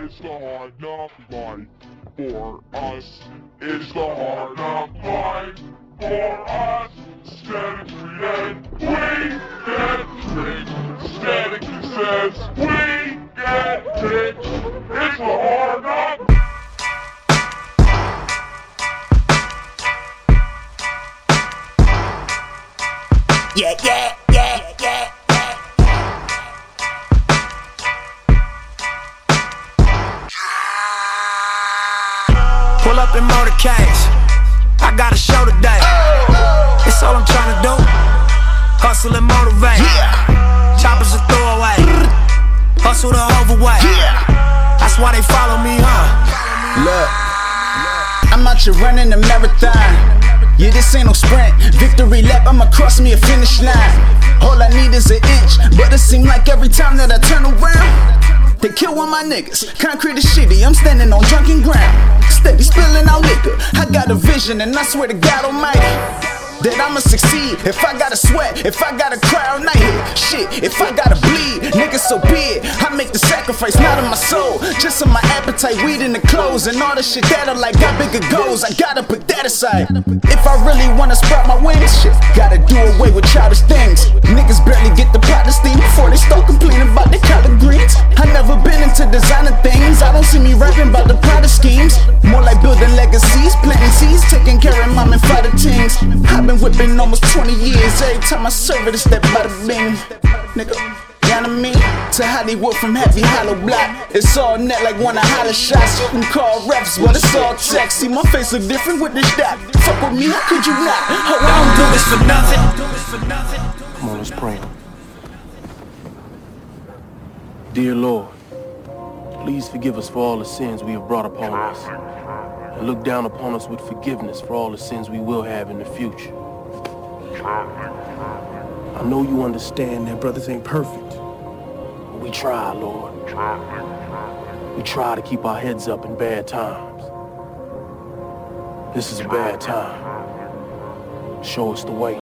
It's the hard knock life for us. It's the hard knock life for us. Static treated, we get tricked. Static says, we get picked. It's the hard knock yeah, yeah, yeah, yeah. Pull up in motorcades. I got a show today. It's all I'm trying to do. Hustle and motivate. Choppers a throwaway. Hustle the overweight. That's why they follow me, huh? Look, I'm out here running a marathon. Yeah, this ain't no sprint. Victory lap, I'ma cross me a finish line. All I need is an inch, but it seem like every time that I turn around, they kill one of my niggas. Concrete is shitty, I'm standing on drunken ground. Steady spilling out liquor. I got a vision, and I swear to God Almighty that I'ma succeed. If I gotta sweat, if I gotta cry all night, shit, if I gotta bleed, nigga, so be it. I make the sacrifice, not in my soul, just in my appetite, weed in the clothes, and all the shit that I like got bigger goals. I gotta put that aside. If I really wanna sprout my wings, shit, gotta do away with childish things. Niggas barely get the plot to steam before they start complaining about the collard greens. I never been into designer things. I don't see me rapping about the schemes. More like building legacies, planting seeds, taking care of mom and father things. I've been whipping almost 20 years. Every time I serve it, it's that bada bing. Nigga, you know what I mean? To Hollywood from Happy Hollow Block. It's all net like one of holler shots. You can call reps, but it's all text. See, my face look different with this dot. Fuck with me, how could you not? Oh, I don't do this for nothing. Come on, let's pray. Dear Lord, please forgive us for all the sins we have brought upon us. And look down upon us with forgiveness for all the sins we will have in the future. I know you understand that brothers ain't perfect. But we try, Lord. We try to keep our heads up in bad times. This is a bad time. Show us the way.